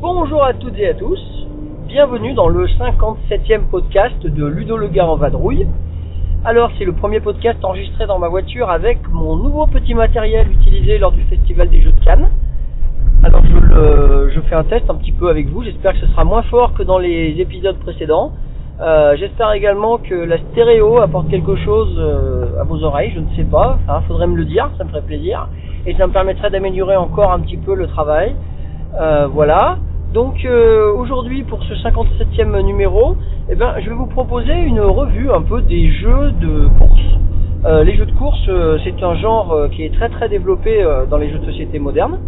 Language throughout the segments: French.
Bonjour à toutes et à tous, bienvenue dans le 57e podcast de Ludo le gars en vadrouille. Alors c'est le premier podcast enregistré dans ma voiture avec mon nouveau petit matériel utilisé lors du festival des Jeux de Cannes. Alors je, fais un test un petit peu avec vous, j'espère que ce sera moins fort que dans les épisodes précédents. Euh, j'espère également que la stéréo apporte quelque chose euh, à vos oreilles, je ne sais pas, enfin, faudrait me le dire, ça me ferait plaisir. Et ça me permettrait d'améliorer encore un petit peu le travail. Euh, voilà. Donc euh, aujourd'hui pour ce 57e numéro, eh ben, je vais vous proposer une revue un peu des jeux de course. Euh, les jeux de course, euh, c'est un genre euh, qui est très très développé euh, dans les jeux de société modernes,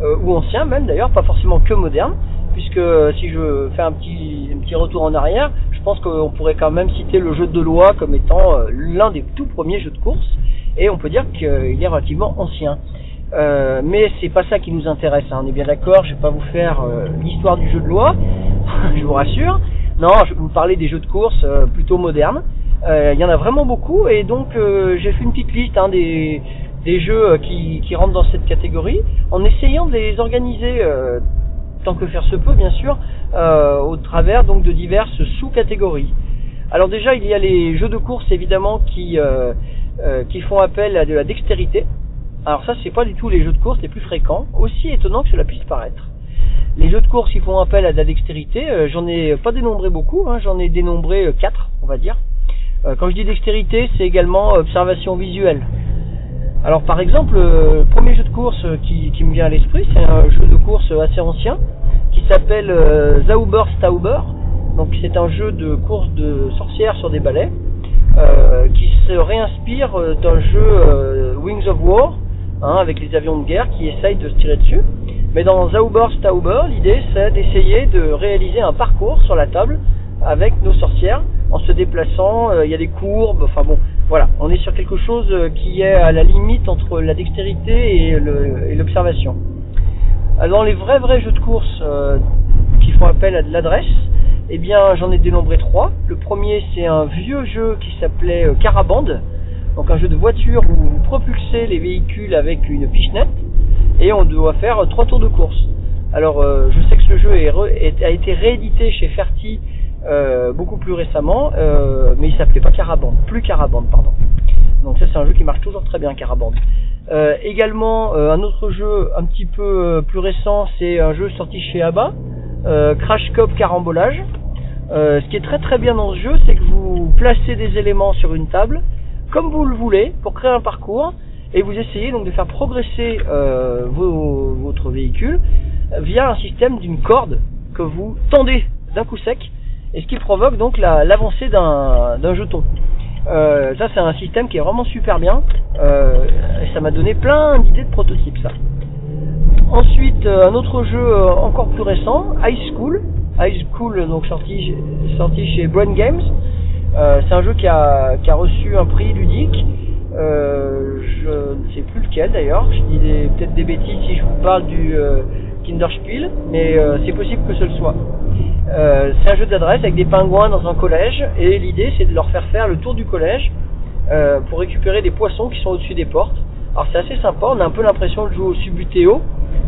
euh, ou anciens même d'ailleurs, pas forcément que modernes, puisque si je fais un petit, un petit retour en arrière, je pense qu'on pourrait quand même citer le jeu de loi comme étant l'un des tout premiers jeux de course, et on peut dire qu'il est relativement ancien. Euh, mais c'est pas ça qui nous intéresse, hein, on est bien d'accord, je vais pas vous faire euh, l'histoire du jeu de loi, je vous rassure. Non, je vais vous parler des jeux de course euh, plutôt modernes. Euh, Il y en a vraiment beaucoup et donc euh, j'ai fait une petite liste hein, des, des jeux euh, qui, qui rentrent dans cette catégorie en essayant de les organiser tant que faire se peut bien sûr au travers donc de diverses sous-catégories. Alors déjà il y a les jeux de course évidemment qui, qui font appel à de la dextérité. Alors ça, c'est pas du tout les jeux de course les plus fréquents, aussi étonnant que cela puisse paraître. Les jeux de course qui font appel à de la dextérité, euh, j'en ai pas dénombré beaucoup, hein, j'en ai dénombré euh, quatre, on va dire. Euh, quand je dis dextérité, c'est également observation visuelle. Alors par exemple, euh, le premier jeu de course euh, qui, me vient à l'esprit, c'est un jeu de course assez ancien qui s'appelle euh, Zauber Stauber. Donc c'est un jeu de course de sorcières sur des balais euh, qui se réinspire euh, d'un jeu euh, Wings of War hein, avec les avions de guerre qui essayent de se tirer dessus. Mais dans Zauber Stauber, l'idée c'est d'essayer de réaliser un parcours sur la table avec nos sorcières en se déplaçant. euh, Il y a des courbes, enfin bon, voilà, on est sur quelque chose euh, qui est à la limite entre la dextérité et l'observation. Alors les vrais vrais jeux de course euh, qui font appel à de l'adresse, eh bien j'en ai dénombré trois. Le premier c'est un vieux jeu qui s'appelait Carabande, donc un jeu de voiture où vous propulsez les véhicules avec une pichenette et on doit faire trois tours de course. Alors euh, je sais que ce jeu a été réédité chez Ferti euh, beaucoup plus récemment, euh, mais il s'appelait pas Carabande, plus Carabande pardon. Donc ça c'est un jeu qui marche toujours très bien Carabande. Également un autre jeu un petit peu plus récent, c'est un jeu sorti chez ABBA, Crash Cop Carambolage. Ce qui est très très bien dans ce jeu, c'est que vous placez des éléments sur une table, comme vous le voulez, pour créer un parcours, et vous essayez donc de faire progresser euh, votre véhicule via un système d'une corde que vous tendez d'un coup sec, et ce qui provoque donc la- l'avancée d'un d'un jeton. Euh, ça c'est un système qui est vraiment super bien, euh, et ça m'a donné plein d'idées de prototypes ça. Ensuite, euh, un autre jeu euh, encore plus récent, High School. High School, donc sorti, sorti chez Brain Games. Euh, c'est un jeu qui a, reçu un prix ludique. Euh, je ne sais plus lequel d'ailleurs. Je dis peut-être des bêtises si je vous parle du euh, Kinderspiel, mais euh, c'est possible que ce le soit. C'est un jeu d'adresse avec des pingouins dans un collège et l'idée c'est de leur faire faire le tour du collège pour récupérer des poissons qui sont au-dessus des portes. Alors c'est assez sympa, on a un peu l'impression de jouer au Subutéo,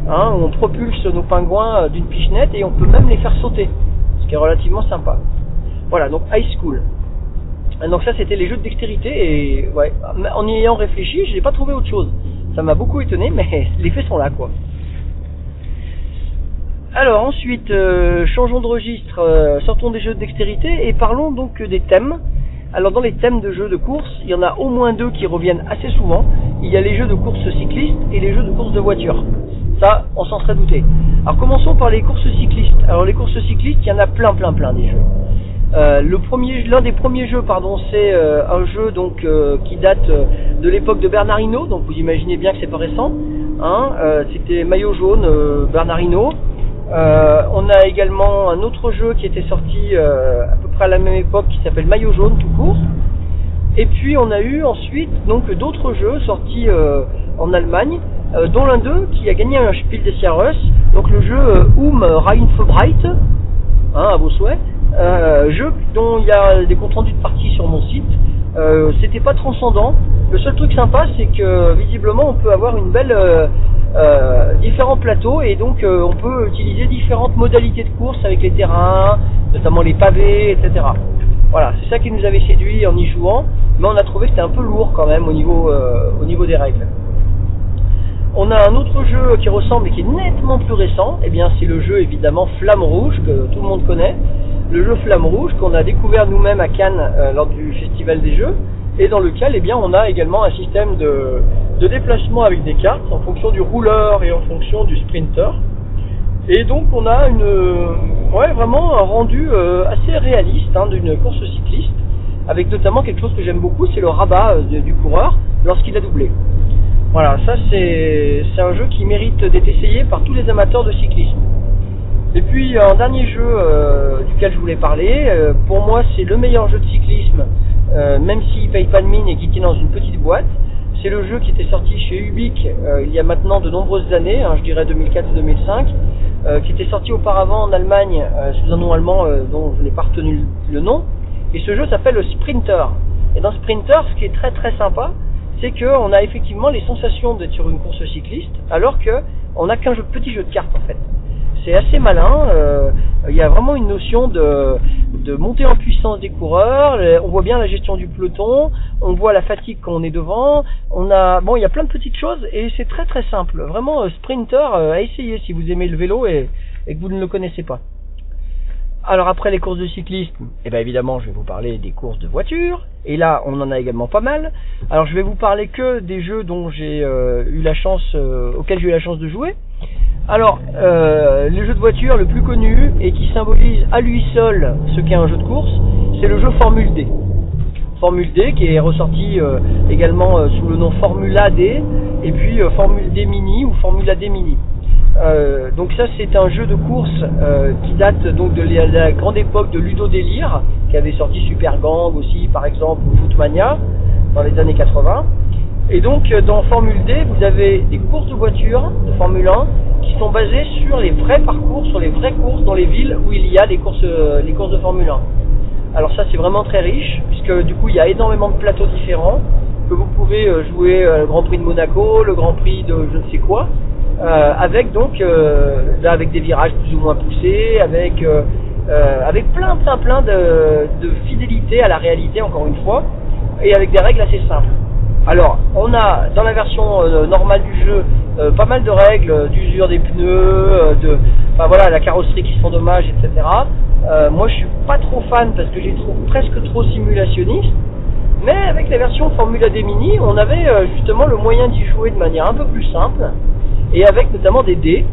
hein, on propulse nos pingouins d'une pichenette et on peut même les faire sauter, ce qui est relativement sympa. Voilà, donc High School. Donc ça c'était les jeux de dextérité et en y ayant réfléchi, je n'ai pas trouvé autre chose. Ça m'a beaucoup étonné, mais les faits sont là quoi. Alors ensuite, euh, changeons de registre, euh, sortons des jeux de dextérité et parlons donc des thèmes. Alors dans les thèmes de jeux de course, il y en a au moins deux qui reviennent assez souvent. Il y a les jeux de course cyclistes et les jeux de course de voiture. Ça, on s'en serait douté. Alors commençons par les courses cyclistes. Alors les courses cyclistes, il y en a plein, plein, plein des jeux. Euh, le premier, l'un des premiers jeux, pardon, c'est euh, un jeu donc euh, qui date de l'époque de Bernard Hinault. Donc vous imaginez bien que c'est pas récent. Hein, C'était maillot jaune, Bernard Hinault. Euh, on a également un autre jeu qui était sorti à peu près à la même époque qui s'appelle Maillot jaune tout court. Et puis on a eu ensuite donc d'autres jeux sortis en Allemagne, dont l'un d'eux qui a gagné un Spiel des Jahres, donc le jeu Um Rheinfebreit, hein, à vos souhaits, euh, jeu dont il y a des comptes rendus de partie sur mon site. Euh, C'était pas transcendant. Le seul truc sympa, c'est que visiblement on peut avoir une belle euh, euh, différents plateaux et donc euh, on peut utiliser différentes modalités de course avec les terrains, notamment les pavés, etc. Voilà, c'est ça qui nous avait séduit en y jouant, mais on a trouvé que c'était un peu lourd quand même au niveau, euh, au niveau des règles. On a un autre jeu qui ressemble et qui est nettement plus récent, et eh bien c'est le jeu évidemment Flamme Rouge que tout le monde connaît. Le jeu Flamme Rouge qu'on a découvert nous-mêmes à Cannes euh, lors du Festival des Jeux, et dans lequel eh bien, on a également un système de, déplacement avec des cartes en fonction du rouleur et en fonction du sprinter. Et donc on a une, ouais, vraiment un rendu euh, assez réaliste hein, d'une course cycliste, avec notamment quelque chose que j'aime beaucoup, c'est le rabat euh, du coureur lorsqu'il a doublé. Voilà, ça c'est un jeu qui mérite d'être essayé par tous les amateurs de cyclisme. Et puis un dernier jeu euh, duquel je voulais parler, euh, pour moi c'est le meilleur jeu de cyclisme, euh, même s'il paye pas de mine et qui tient dans une petite boîte. C'est le jeu qui était sorti chez Ubique euh, il y a maintenant de nombreuses années, hein, je dirais 2004-2005, euh, qui était sorti auparavant en Allemagne euh, sous un nom allemand euh, dont je n'ai pas retenu le nom. Et ce jeu s'appelle le Sprinter. Et dans Sprinter, ce qui est très très sympa, c'est qu'on a effectivement les sensations d'être sur une course cycliste, alors que on n'a qu'un petit jeu de cartes en fait. C'est assez malin. euh, Il y a vraiment une notion de, de montée en puissance des coureurs. On voit bien la gestion du peloton. On voit la fatigue quand on est devant. On a bon, il y a plein de petites choses et c'est très très simple. Vraiment, euh, Sprinter euh, à essayer si vous aimez le vélo et, et que vous ne le connaissez pas. Alors après les courses de cyclisme, eh bien évidemment je vais vous parler des courses de voitures, et là on en a également pas mal. Alors je vais vous parler que des jeux dont j'ai eu la chance, auxquels j'ai eu la chance de jouer. Alors euh, le jeu de voiture le plus connu et qui symbolise à lui seul ce qu'est un jeu de course, c'est le jeu Formule D. Formule D qui est ressorti euh, également euh, sous le nom Formula D et puis Formule D Mini ou Formula D Mini. Donc ça c'est un jeu de course qui date donc de la, de la grande époque de Ludo Délire qui avait sorti Super Gang aussi par exemple ou Footmania dans les années 80 et donc euh, dans Formule D vous avez des courses de voitures de Formule 1 qui sont basées sur les vrais parcours sur les vraies courses dans les villes où il y a les courses euh, de Formule 1 alors ça c'est vraiment très riche puisque du coup il y a énormément de plateaux différents que vous pouvez euh, jouer le Grand Prix de Monaco, le Grand Prix de je ne sais quoi, avec donc là avec des virages plus ou moins poussés, avec avec plein plein plein de fidélité à la réalité encore une fois, et avec des règles assez simples. Alors, on a dans la version euh, normale du jeu euh, pas mal de règles euh, d'usure des pneus, de, voilà, la carrosserie qui s'endommage, etc. Euh, moi, je suis pas trop fan parce que j'ai trouve presque trop simulationniste. Mais avec la version Formula D Mini, on avait justement le moyen d'y jouer de manière un peu plus simple, et avec notamment des dés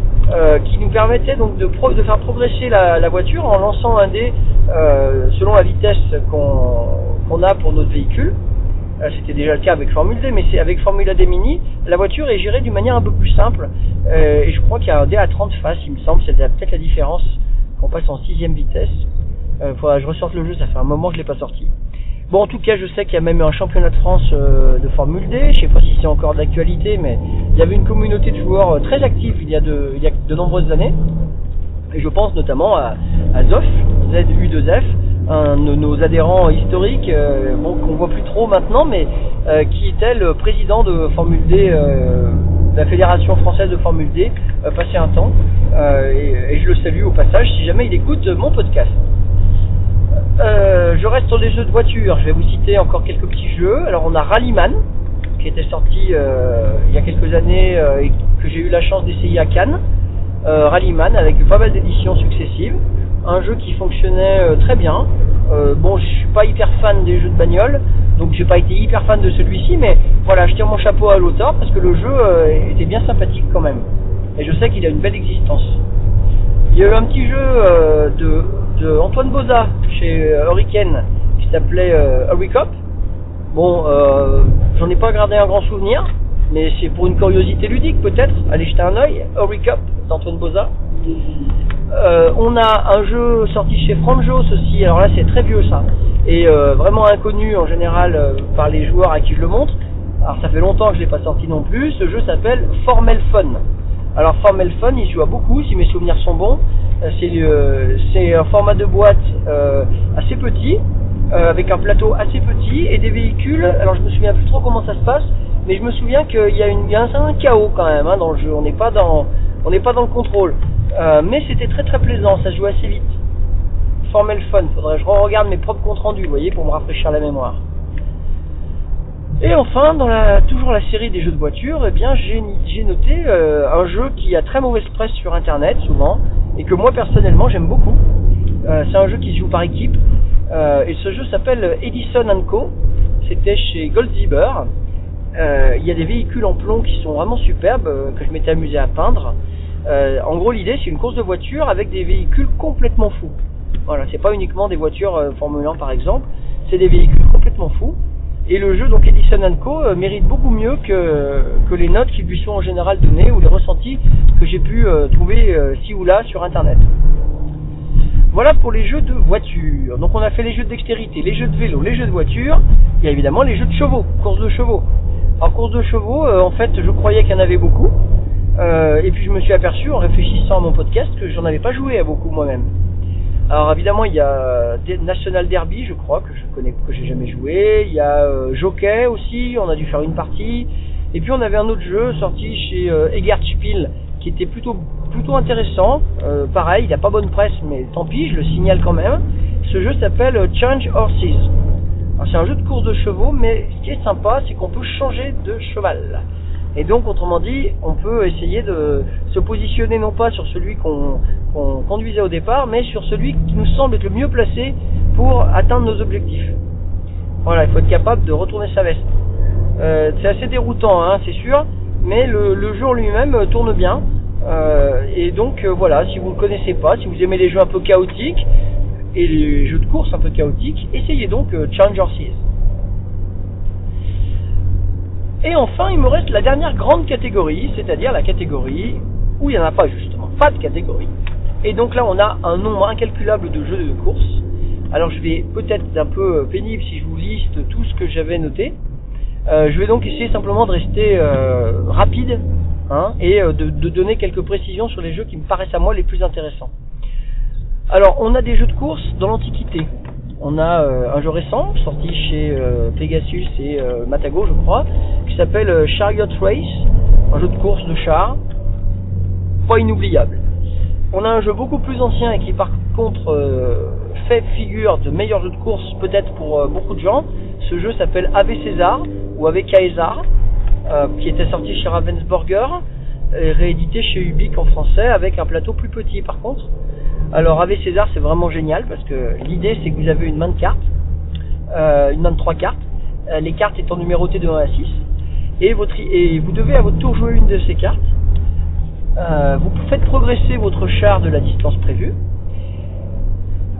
qui nous permettaient donc de, faire progresser la, voiture en lançant un dé selon la vitesse qu'on a pour notre véhicule. Euh, C'était déjà le cas avec Formule D, mais c'est avec Formula D Mini, la voiture est gérée d'une manière un peu plus simple. Euh, et je crois qu'il y a un dé à 30 faces, il me semble, c'est peut-être la différence qu'on passe en sixième vitesse. Euh, faudra je ressorte le jeu, ça fait un moment que je l'ai pas sorti. Bon, en tout cas, je sais qu'il y a même eu un championnat de France euh, de Formule D. Je sais pas si c'est encore d'actualité, mais il y avait une communauté de joueurs très active il y a de, il y a de nombreuses années. Et je pense notamment à, à ZOF, ZU2F, un de nos adhérents historiques, euh, qu'on voit plus trop maintenant, mais euh, qui était le président de Formule D, euh, de la Fédération française de Formule D, euh, passé un temps. Euh, et, je le salue au passage si jamais il écoute euh, mon podcast. Euh, je reste sur les jeux de voiture. Je vais vous citer encore quelques petits jeux. Alors on a Rallyman qui était sorti euh, il y a quelques années euh, et que j'ai eu la chance d'essayer à Cannes. Euh, Rallyman avec pas mal d'éditions successives. Un jeu qui fonctionnait euh, très bien. Euh, bon, je suis pas hyper fan des jeux de bagnole, donc j'ai pas été hyper fan de celui-ci, mais voilà, je tire mon chapeau à l'auteur parce que le jeu euh, était bien sympathique quand même. Et je sais qu'il a une belle existence. Il y a eu un petit jeu euh, de, de Antoine Boza chez Hurricane qui s'appelait euh, Hurry Cop. Bon, j'en ai pas gardé un grand souvenir, mais c'est pour une curiosité ludique peut-être. Allez jeter un oeil. Hurry Cop d'Antoine Boza. Euh, on a un jeu sorti chez Franjos aussi, alors là c'est très vieux ça, et euh, vraiment inconnu en général euh, par les joueurs à qui je le montre. Alors ça fait longtemps que je l'ai pas sorti non plus. Ce jeu s'appelle Formel Fun. Alors Formel Fun, il joue à beaucoup si mes souvenirs sont bons. C'est un format de boîte assez petit, avec un plateau assez petit et des véhicules. Alors je me souviens plus trop comment ça se passe, mais je me souviens qu'il y a, une, un chaos quand même hein, dans le jeu. On n'est pas dans, on n'est pas dans le contrôle. Euh, mais c'était très très plaisant, ça joue assez vite. Formel Fun, faudrait que je regarde mes propres comptes rendus, vous voyez, pour me rafraîchir la mémoire. Et enfin, dans la, toujours la série des jeux de voiture, eh bien, j'ai noté euh, un jeu qui a très mauvaise presse sur Internet, souvent, et que moi personnellement j'aime beaucoup. Euh, c'est un jeu qui se joue par équipe, et ce jeu s'appelle Edison Co. C'était chez Gold Zebra. Euh, Il y a des véhicules en plomb qui sont vraiment superbes, euh, que je m'étais amusé à peindre. Euh, en gros, l'idée c'est une course de voiture avec des véhicules complètement fous. Voilà, c'est pas uniquement des voitures euh, Formule 1 par exemple, c'est des véhicules complètement fous. Et le jeu donc Edison Co euh, mérite beaucoup mieux que, les notes qui lui sont en général données ou les ressentis que j'ai pu euh, trouver euh, ci ou là sur internet. Voilà pour les jeux de voiture. Donc on a fait les jeux de dextérité, les jeux de vélo, les jeux de voiture. Il y a évidemment les jeux de chevaux, course de chevaux. Alors course de chevaux, euh, en fait je croyais qu'il y en avait beaucoup. Euh, et puis je me suis aperçu en réfléchissant à mon podcast que j'en avais pas joué à beaucoup moi-même. Alors évidemment il y a des- National Derby je crois que je connais que j'ai jamais joué, il y a euh, Jockey aussi, on a dû faire une partie. Et puis on avait un autre jeu sorti chez euh, Egert Spiel qui était plutôt plutôt intéressant. Euh, pareil, il n'a pas bonne presse mais tant pis, je le signale quand même. Ce jeu s'appelle euh, Change Horses. Alors, C'est un jeu de course de chevaux mais ce qui est sympa c'est qu'on peut changer de cheval. Et donc, autrement dit, on peut essayer de se positionner non pas sur celui qu'on conduisait au départ, mais sur celui qui nous semble être le mieux placé pour atteindre nos objectifs. Voilà, il faut être capable de retourner sa veste. Euh, c'est assez déroutant, hein, c'est sûr, mais le, le jeu en lui-même euh, tourne bien. Euh, et donc euh, voilà, si vous ne connaissez pas, si vous aimez les jeux un peu chaotiques et les jeux de course un peu chaotiques, essayez donc euh, Challenger 6. Et enfin, il me reste la dernière grande catégorie, c'est-à-dire la catégorie où il n'y en a pas justement, pas de catégorie. Et donc là, on a un nombre incalculable de jeux de course. Alors je vais peut-être être un peu euh, pénible si je vous liste tout ce que j'avais noté. Euh, je vais donc essayer simplement de rester rapide hein, et de donner quelques précisions sur les jeux qui me paraissent à moi les plus intéressants. Alors, on a des jeux de course dans l'Antiquité. On a euh, un jeu récent, sorti chez euh, Pegasus et euh, Matago, je crois, qui s'appelle Chariot Race, un jeu de course de chars, pas inoubliable. On a un jeu beaucoup plus ancien et qui par contre fait figure de meilleur jeu de course peut-être pour beaucoup de gens. Ce jeu s'appelle Ave César ou Ave Caesar, qui était sorti chez Ravensburger, et réédité chez Ubique en français avec un plateau plus petit par contre. Alors Ave César c'est vraiment génial parce que l'idée c'est que vous avez une main de cartes, euh, une main de trois cartes, euh, les cartes étant numérotées de 1 à 6, et, vous devez à votre tour jouer une de ces cartes. Euh, vous faites progresser votre char de la distance prévue,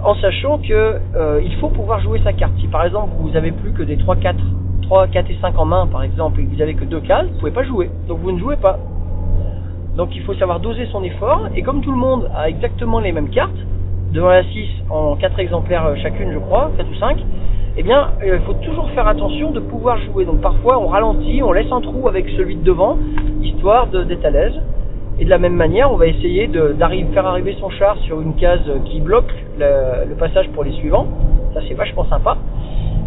en sachant que il faut pouvoir jouer sa carte. Si par exemple vous avez plus que des 3, 4, 3, 4 et 5 en main par exemple, et que vous avez que deux cases, vous pouvez pas jouer. Donc vous ne jouez pas. Donc il faut savoir doser son effort, et comme tout le monde a exactement les mêmes cartes, de 1 à 6 en 4 exemplaires euh, chacune je crois, 4 ou 5, eh bien euh, il faut toujours faire attention de pouvoir jouer. Donc parfois on ralentit, on laisse un trou avec celui de devant, histoire d'être à l'aise. Et de la même manière, on va essayer de faire arriver son char sur une case qui bloque le, le passage pour les suivants. Ça c'est vachement sympa.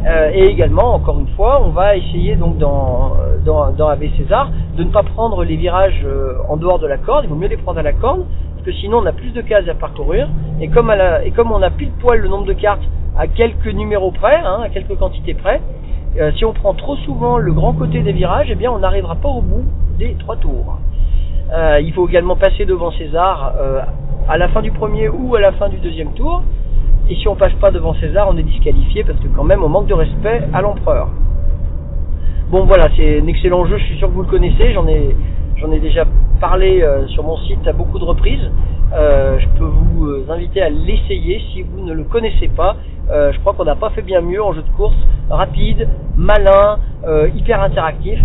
Euh, et également, encore une fois, on va essayer donc dans, dans, dans AV César de ne pas prendre les virages euh, en dehors de la corde. Il vaut mieux les prendre à la corde parce que sinon on a plus de cases à parcourir. Et comme, à la- et comme on a pile poil le nombre de cartes à quelques numéros près, hein, à quelques quantités près, euh, si on prend trop souvent le grand côté des virages, eh bien on n'arrivera pas au bout des trois tours. Euh, il faut également passer devant César euh, à la fin du premier ou à la fin du deuxième tour. Et si on passe pas devant César, on est disqualifié parce que quand même on manque de respect à l'empereur. Bon voilà, c'est un excellent jeu, je suis sûr que vous le connaissez, j'en ai j'en ai déjà parlé euh, sur mon site à beaucoup de reprises. Euh, je peux vous euh, inviter à l'essayer si vous ne le connaissez pas. Je crois qu'on n'a pas fait bien mieux en jeu de course, rapide, malin, hyper interactif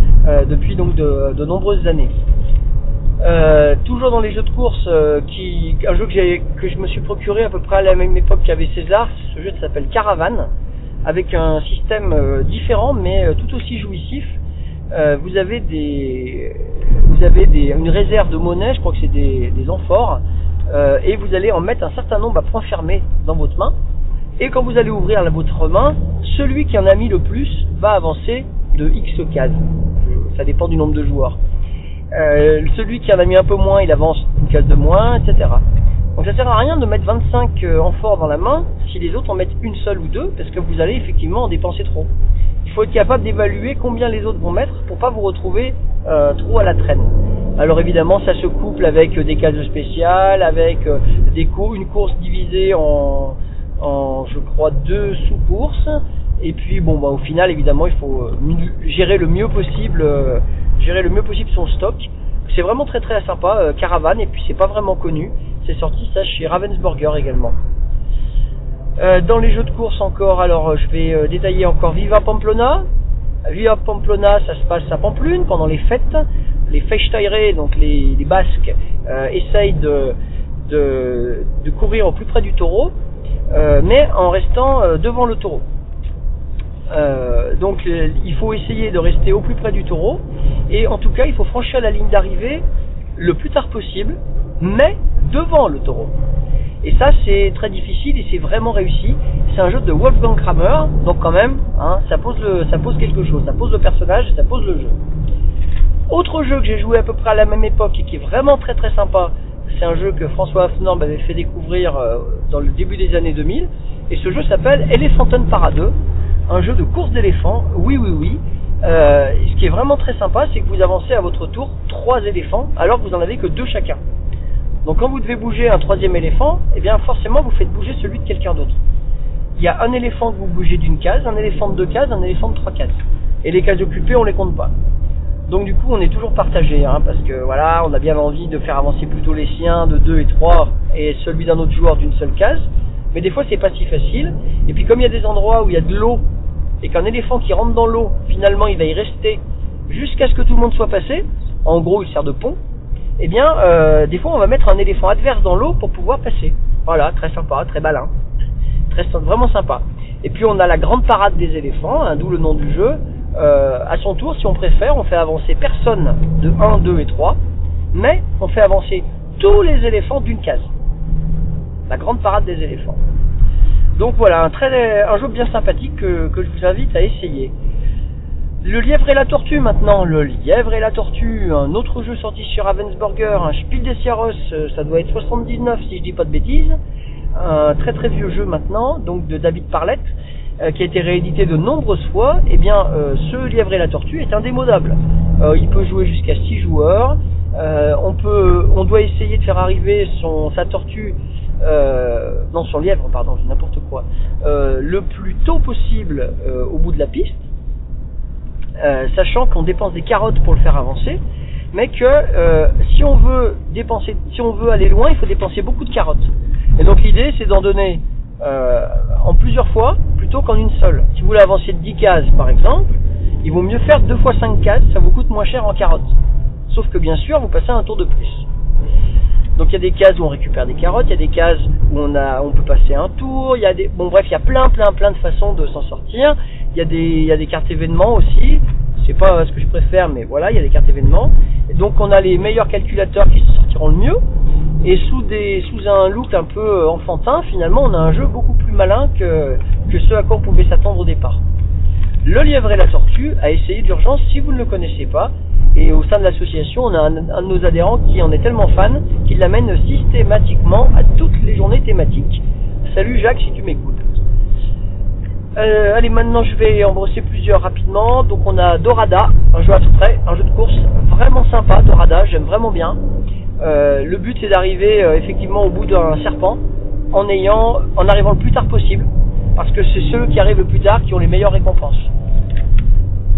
depuis donc de nombreuses années. Euh, toujours dans les jeux de course, euh, un jeu que, je me suis procuré à peu près à la même époque qu'avait César, ce jeu s'appelle Caravane. avec un système euh, différent mais tout aussi jouissif. Vous avez une réserve de monnaie, je crois que c'est des, des amphores, et vous allez en mettre un certain nombre à point fermé dans votre main. Et quand vous allez ouvrir votre main, celui qui en a mis le plus va avancer de X cases. Ça dépend du nombre de joueurs. Euh, celui qui en a mis un peu moins, il avance une case de moins, etc. Donc ça sert à rien de mettre 25 euh, amphores dans la main si les autres en mettent une seule ou deux, parce que vous allez effectivement en dépenser trop. Il faut être capable d'évaluer combien les autres vont mettre pour pas vous retrouver euh, trop à la traîne. Alors évidemment, ça se couple avec euh, des cases spéciales, avec euh, des cours, une course divisée en, en, je crois, deux sous-courses. Et puis bon, bah, au final, évidemment, il faut euh, gérer le mieux possible, gérer le mieux possible son stock. C'est vraiment très très sympa, euh, Caravane, et puis c'est pas vraiment connu. C'est sorti ça chez Ravensburger également. Euh, dans les jeux de course encore, alors euh, je vais détailler encore Viva Pamplona. Viva Pamplona, ça se passe à Pamplune pendant les fêtes. Les Festeirer, donc les, Basques, essayent de, de, courir au plus près du taureau, mais en restant devant le taureau. Euh, donc euh, il faut essayer de rester au plus près du taureau, et en tout cas il faut franchir la ligne d'arrivée le plus tard possible, mais devant le taureau. Et ça, c'est très difficile et c'est vraiment réussi. C'est un jeu de Wolfgang Kramer, donc quand même, hein, ça, pose le, ça pose quelque chose, ça pose le personnage et ça pose le jeu. Autre jeu que j'ai joué à peu près à la même époque et qui est vraiment très très sympa, c'est un jeu que François Afnan m'avait fait découvrir euh, dans le début des années 2000. Et ce jeu s'appelle Elephanton Parade, un jeu de course d'éléphants. Oui, oui, oui. Euh, ce qui est vraiment très sympa, c'est que vous avancez à votre tour trois éléphants alors que vous en avez que deux chacun. Donc quand vous devez bouger un troisième éléphant, eh bien forcément vous faites bouger celui de quelqu'un d'autre. Il y a un éléphant que vous bougez d'une case, un éléphant de deux cases, un éléphant de trois cases. Et les cases occupées, on les compte pas. Donc du coup, on est toujours partagé, hein, parce que voilà, on a bien envie de faire avancer plutôt les siens de 2 et 3 et celui d'un autre joueur d'une seule case. Mais des fois, c'est pas si facile. Et puis comme il y a des endroits où il y a de l'eau et qu'un éléphant qui rentre dans l'eau, finalement, il va y rester jusqu'à ce que tout le monde soit passé. En gros, il sert de pont. Eh bien, euh, des fois, on va mettre un éléphant adverse dans l'eau pour pouvoir passer. Voilà, très sympa, très malin, très vraiment sympa. Et puis, on a la grande parade des éléphants, hein, d'où le nom du jeu. Euh, à son tour, si on préfère, on fait avancer personne de 1, 2 et 3, mais on fait avancer tous les éléphants d'une case. La grande parade des éléphants. Donc voilà, un, très, un jeu bien sympathique que, que je vous invite à essayer. Le lièvre et la tortue maintenant, le lièvre et la tortue, un autre jeu sorti sur Ravensburger, un Spiel des Sierros, euh, ça doit être 79 si je dis pas de bêtises, un très très vieux jeu maintenant, donc de David Parlett, euh, qui a été réédité de nombreuses fois, et bien euh, ce lièvre et la tortue est indémodable. Il peut jouer jusqu'à 6 joueurs, on peut, on doit essayer de faire arriver son, sa tortue, euh, non son lièvre pardon, n'importe quoi, euh, le plus tôt possible euh, au bout de la piste, sachant qu'on dépense des carottes pour le faire avancer, mais que si on veut dépenser, si on veut aller loin, il faut dépenser beaucoup de carottes. Et donc l'idée, c'est d'en donner en plusieurs fois plutôt qu'en une seule. Si vous voulez avancer de 10 cases, par exemple, il vaut mieux faire 2 fois 5 cases, ça vous coûte moins cher en carottes. Sauf que bien sûr, vous passez un tour de plus. Donc il y a des cases où on récupère des carottes, il y a des cases où on a, on peut passer un tour, il y a des, bon bref, il y a plein, plein, plein de façons de s'en sortir. Il y a des, il y a des cartes événements aussi. C'est pas ce que je préfère, mais voilà, il y a des cartes événements. Et donc on a les meilleurs calculateurs qui se sortiront le mieux. Et sous des, sous un look un peu enfantin, finalement, on a un jeu beaucoup plus malin que, que ce à quoi on pouvait s'attendre au départ. Le lièvre et la tortue a essayé d'urgence si vous ne le connaissez pas. Et au sein de l'association, on a un, de nos adhérents qui en est tellement fan qu'il l'amène systématiquement à toutes les journées thématiques. Salut Jacques si tu m'écoutes. Euh, allez, maintenant je vais en brosser plusieurs rapidement. Donc on a Dorada, un jeu à tout près, un jeu de course vraiment sympa, Dorada, j'aime vraiment bien. Euh, le but c'est d'arriver euh, effectivement au bout d'un serpent en ayant, en arrivant le plus tard possible, parce que c'est ceux qui arrivent le plus tard qui ont les meilleures récompenses.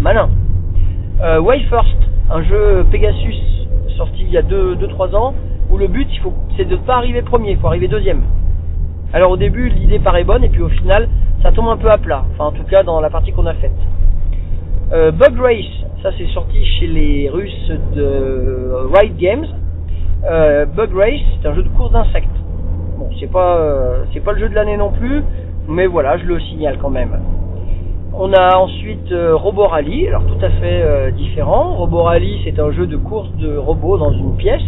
Malin. Euh, Way First, un jeu Pegasus sorti il y a 2-3 ans, où le but c'est de ne pas arriver premier, il faut arriver deuxième. Alors au début l'idée paraît bonne et puis au final ça tombe un peu à plat, enfin en tout cas dans la partie qu'on a faite. Euh, Bug Race, ça c'est sorti chez les Russes de Ride Games. Euh, Bug Race, c'est un jeu de course d'insectes. Bon, c'est pas euh, c'est pas le jeu de l'année non plus, mais voilà, je le signale quand même. On a ensuite euh, Robo Rally, alors tout à fait euh, différent. Robo Rally, c'est un jeu de course de robots dans une pièce,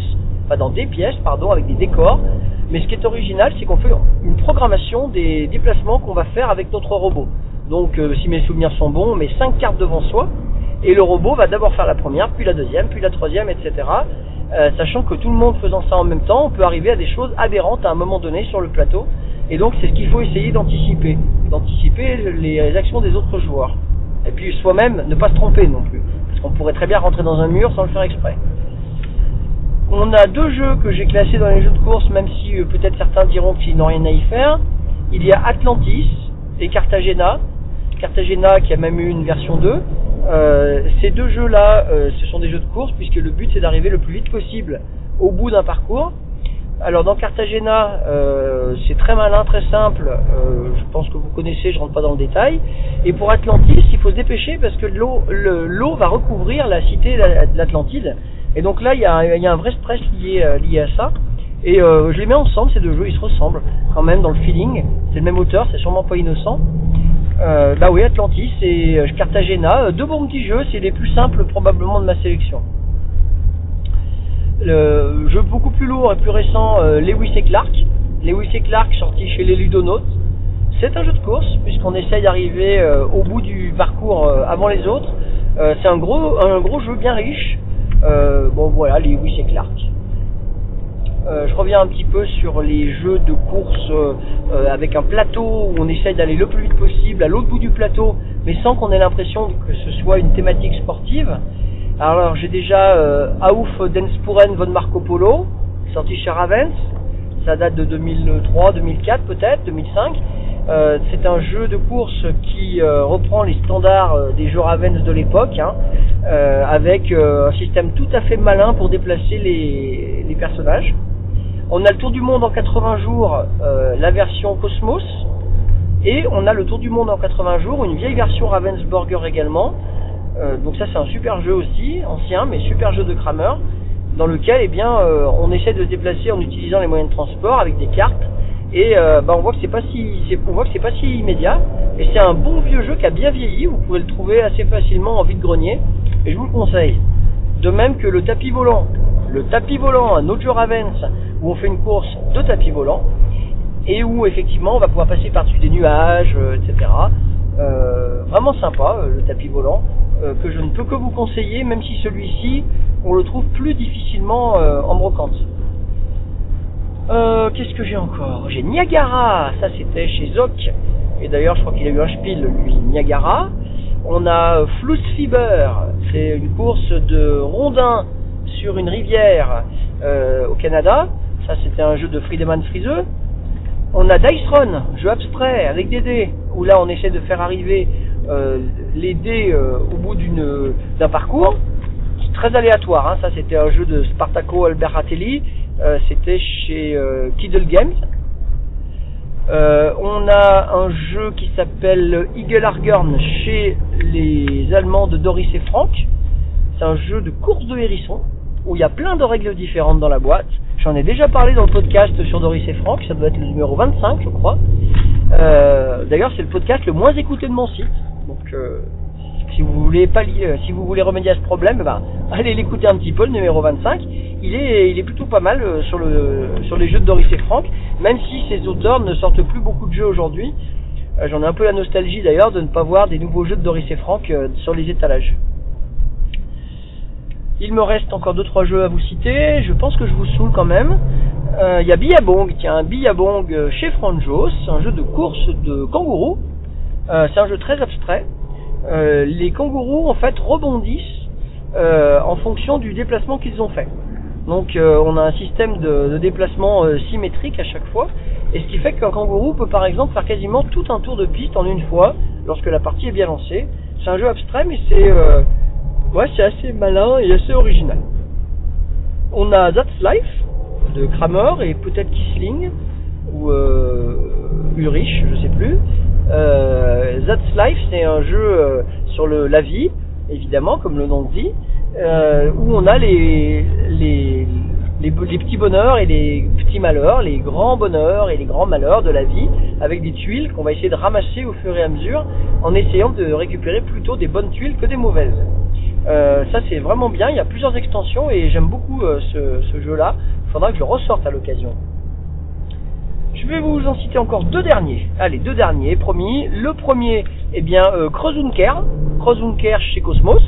enfin dans des pièces, pardon, avec des décors. Mais ce qui est original, c'est qu'on fait une programmation des déplacements qu'on va faire avec notre robot. Donc, euh, si mes souvenirs sont bons, on met cinq cartes devant soi, et le robot va d'abord faire la première, puis la deuxième, puis la troisième, etc. Sachant que tout le monde faisant ça en même temps, on peut arriver à des choses aberrantes à un moment donné sur le plateau. Et donc, c'est ce qu'il faut essayer d'anticiper, d'anticiper les actions des autres joueurs. Et puis soi-même, ne pas se tromper non plus, parce qu'on pourrait très bien rentrer dans un mur sans le faire exprès. On a deux jeux que j'ai classés dans les jeux de course, même si euh, peut-être certains diront qu'ils n'ont rien à y faire. Il y a Atlantis et Cartagena. Cartagena qui a même eu une version 2. Euh, ces deux jeux-là, euh, ce sont des jeux de course puisque le but c'est d'arriver le plus vite possible au bout d'un parcours. Alors dans Cartagena, euh, c'est très malin, très simple. Euh, je pense que vous connaissez, je rentre pas dans le détail. Et pour Atlantis, il faut se dépêcher parce que l'eau, le- l'eau va recouvrir la cité de l'Atlantide. Et donc là, il y a, un vrai stress lié, euh, lié à ça. Et euh, je les mets ensemble, ces deux jeux, ils se ressemblent quand même dans le feeling. C'est le même auteur, c'est sûrement pas innocent. Euh, bah oui, Atlantis et euh, Cartagena, deux bons petits jeux, c'est les plus simples probablement de ma sélection. Le jeu beaucoup plus lourd et plus récent, euh, Lewis et Clark. Lewis et Clark sorti chez les Ludonautes. C'est un jeu de course puisqu'on essaye d'arriver euh, au bout du parcours euh, avant les autres. C'est un gros, un gros jeu bien riche. Bon voilà, Lewis et Clark. Je reviens un petit peu sur les jeux de course avec un plateau où on essaye d'aller le plus vite possible à l'autre bout du plateau, mais sans qu'on ait l'impression que ce soit une thématique sportive. Alors j'ai déjà euh, Auf den Spuren von Marco Polo, sorti chez Ravens. Ça date de 2003, 2004 peut-être, 2005. Euh, c'est un jeu de course qui euh, reprend les standards euh, des jeux Ravens de l'époque, hein, avec un système tout à fait malin pour déplacer les, personnages. On a le Tour du Monde en 80 jours, la version Cosmos, et on a le Tour du Monde en 80 jours, une vieille version Ravensburger également. Euh, donc ça c'est un super jeu aussi, ancien, mais super jeu de Kramer, dans lequel eh euh, on essaie de se déplacer en utilisant les moyens de transport avec des cartes. Et euh, bah, on voit que c'est pas si, pas si immédiat. Et c'est un bon vieux jeu qui a bien vieilli. Vous pouvez le trouver assez facilement en vide-grenier. Et je vous le conseille. De même que le tapis volant. Le tapis volant, un autre jeu Ravens, où on fait une course de tapis volant. Et où effectivement on va pouvoir passer par-dessus des nuages, etc. Euh, vraiment sympa, euh, le tapis volant. euh, que je ne peux que vous conseiller, même si celui-ci, on le trouve plus difficilement en brocante. Euh, Qu'est-ce que j'ai encore? J'ai Niagara, ça c'était chez Zoc. Et d'ailleurs, je crois qu'il a eu un spiel, lui, Niagara. On a Flussfieber, c'est une course de rondins sur une rivière au Canada. Ça, c'était un jeu de Friedemann Friseux. On a Dice Run, jeu abstrait avec des dés, où là on essaie de faire arriver euh, les dés euh, au bout d'un parcours. Très aléatoire, hein. ça c'était un jeu de Spartaco Alberatelli, euh, c'était chez euh, Kiddle Games. Euh, on a un jeu qui s'appelle Eagle Argorn chez les Allemands de Doris et Franck. C'est un jeu de course de hérisson où il y a plein de règles différentes dans la boîte. J'en ai déjà parlé dans le podcast sur Doris et Franck, ça doit être le numéro 25 je crois. Euh, D'ailleurs c'est le podcast le moins écouté de mon site. Donc euh, si vous voulez pas euh, si vous voulez remédier à ce problème, ben, allez l'écouter un petit peu, le numéro 25. Il est, il est plutôt pas mal sur, le, sur les jeux de Doris et Franck, même si ces auteurs ne sortent plus beaucoup de jeux aujourd'hui. J'en ai un peu la nostalgie d'ailleurs de ne pas voir des nouveaux jeux de Doris et Franck sur les étalages. Il me reste encore deux trois jeux à vous citer. Je pense que je vous saoule quand même. Euh, Il y a Billabong, tiens, Billabong euh, chez Franjos, un jeu de course de kangourous. Euh, c'est un jeu très abstrait. Euh, les kangourous en fait rebondissent euh, en fonction du déplacement qu'ils ont fait. Donc euh, on a un système de, de déplacement euh, symétrique à chaque fois, et ce qui fait qu'un kangourou peut par exemple faire quasiment tout un tour de piste en une fois lorsque la partie est bien lancée. C'est un jeu abstrait, mais c'est euh, ouais, c'est assez malin et assez original. On a That's Life de Kramer et peut-être Kisling ou euh, Ulrich, je sais plus. Euh, That's Life, c'est un jeu euh, sur la vie, évidemment, comme le nom le dit, euh, où on a les petits bonheurs et les petits malheurs, les grands bonheurs et les grands malheurs de la vie, avec des tuiles qu'on va essayer de ramasser au fur et à mesure, en essayant de récupérer plutôt des bonnes tuiles que des mauvaises. Euh, ça c'est vraiment bien, il y a plusieurs extensions et j'aime beaucoup euh, ce, jeu-là. Il faudra que je ressorte à l'occasion. Je vais vous en citer encore deux derniers. Allez, deux derniers, promis. Le premier, eh bien, euh, Krozunker chez Cosmos.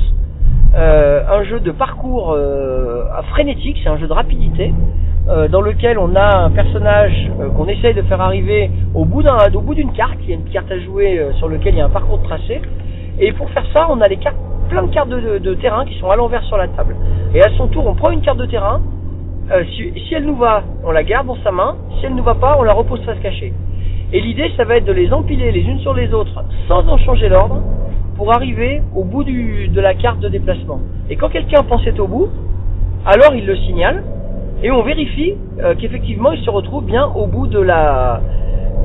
Euh, un jeu de parcours frénétique, c'est un jeu de rapidité, dans lequel on a un personnage qu'on essaye de faire arriver au bout d'un, au bout d'une carte. Il y a une carte à jouer sur lequel il y a un parcours de tracé. Et pour faire ça, on a les cartes, plein de cartes de, terrain qui sont à l'envers sur la table. Et à son tour, on prend une carte de terrain. Euh, si, elle nous va, on la garde dans sa main. Si elle nous va pas, on la repose face cachée. Et l'idée, ça va être de les empiler les unes sur les autres sans en changer l'ordre pour arriver au bout de la carte de déplacement. Et quand quelqu'un pense être au bout, alors il le signale et on vérifie euh, qu'effectivement il se retrouve bien au bout de la,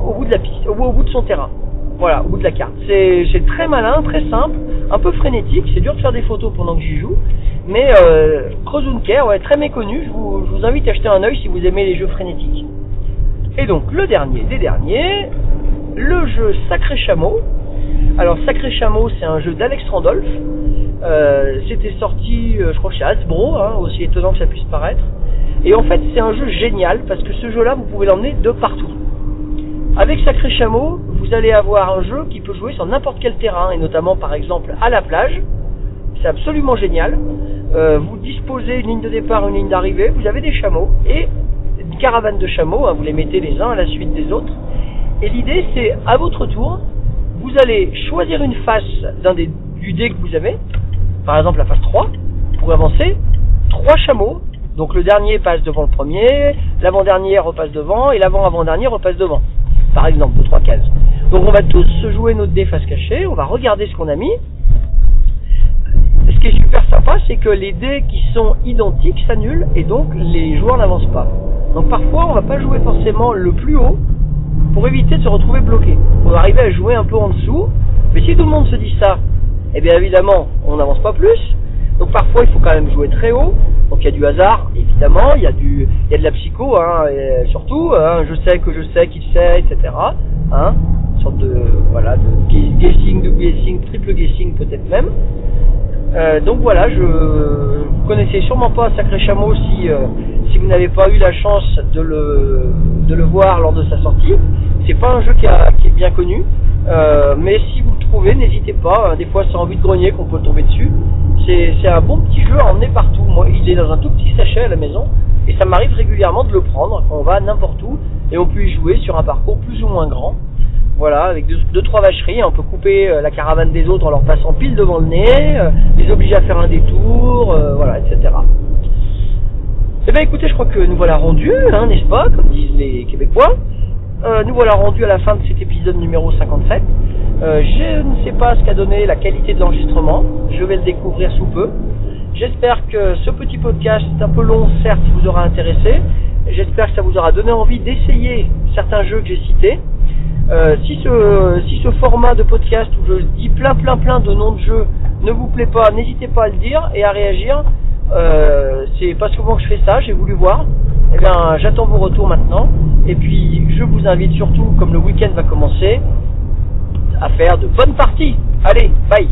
au bout de la piste, au bout, de son terrain. Voilà, au bout de la carte. C'est très malin, très simple, un peu frénétique. C'est dur de faire des photos pendant que j'y joue, mais euh, Krozunker, ouais, très méconnu. Je vous, invite à jeter un œil si vous aimez les jeux frénétiques. Et donc le dernier des derniers, le jeu Sacré Chameau. Alors Sacré Chameau, c'est un jeu d'Alex Randolph. Euh, C'était sorti, euh, je crois, chez Hasbro, hein, aussi étonnant que ça puisse paraître. Et en fait, c'est un jeu génial parce que ce jeu-là, vous pouvez l'emmener de partout. Avec Sacré Chameau, vous allez avoir un jeu qui peut jouer sur n'importe quel terrain, et notamment par exemple à la plage. C'est absolument génial. Euh, vous disposez une ligne de départ, une ligne d'arrivée, vous avez des chameaux et une caravane de chameaux, hein, vous les mettez les uns à la suite des autres. Et l'idée, c'est à votre tour, vous allez choisir une face d'un des, du dé que vous avez, par exemple la face 3, pour avancer, trois chameaux, donc le dernier passe devant le premier, l'avant-dernier repasse devant, et l'avant-avant-dernier repasse devant, par exemple, de trois cases. Donc on va tous jouer notre dé face cachée, on va regarder ce qu'on a mis. Ce qui est super sympa, c'est que les dés qui sont identiques s'annulent, et donc les joueurs n'avancent pas. Donc parfois, on va pas jouer forcément le plus haut, pour éviter de se retrouver bloqué. On va arriver à jouer un peu en dessous, mais si tout le monde se dit ça, eh bien évidemment, on n'avance pas plus. Donc parfois, il faut quand même jouer très haut. Donc il y a du hasard, évidemment, il y a du, il y a de la psycho, hein, et surtout, hein, je sais que je sais qu'il sait, etc. Hein, de, voilà, de gu- guessing, double guessing, triple guessing peut-être même. Euh, donc voilà, je vous connaissez sûrement pas Sacré Chameau si euh, si vous n'avez pas eu la chance de le de le voir lors de sa sortie. C'est pas un jeu qui, est bien connu, euh, mais si vous le trouvez, n'hésitez pas. hein, Des fois, c'est envie de grogner qu'on peut tomber dessus. C'est un bon petit jeu à emmener partout. Moi, il est dans un tout petit sachet à la maison et ça m'arrive régulièrement de le prendre on va n'importe où et on peut y jouer sur un parcours plus ou moins grand. Voilà, avec deux, deux, trois vacheries, on peut couper euh, la caravane des autres en leur passant pile devant le nez, euh, les obliger à faire un détour, euh, voilà, etc. Eh bien écoutez, je crois que nous voilà rendus, hein, n'est-ce pas, comme disent les Québécois. Nous voilà rendus à la fin de cet épisode numéro 57. Euh, je ne sais pas ce qu'a donné la qualité de l'enregistrement, je vais le découvrir sous peu. J'espère que ce petit podcast, un peu long certes, vous aura intéressé. J'espère que ça vous aura donné envie d'essayer certains jeux que j'ai cités. Euh, si, ce, si ce format de podcast où je dis plein plein plein de noms de jeux ne vous plaît pas, n'hésitez pas à le dire et à réagir. Euh, c'est pas souvent que je fais ça, j'ai voulu voir. Eh bien, j'attends vos retours maintenant. Et puis, je vous invite surtout, comme le week-end va commencer, à faire de bonnes parties. Allez, bye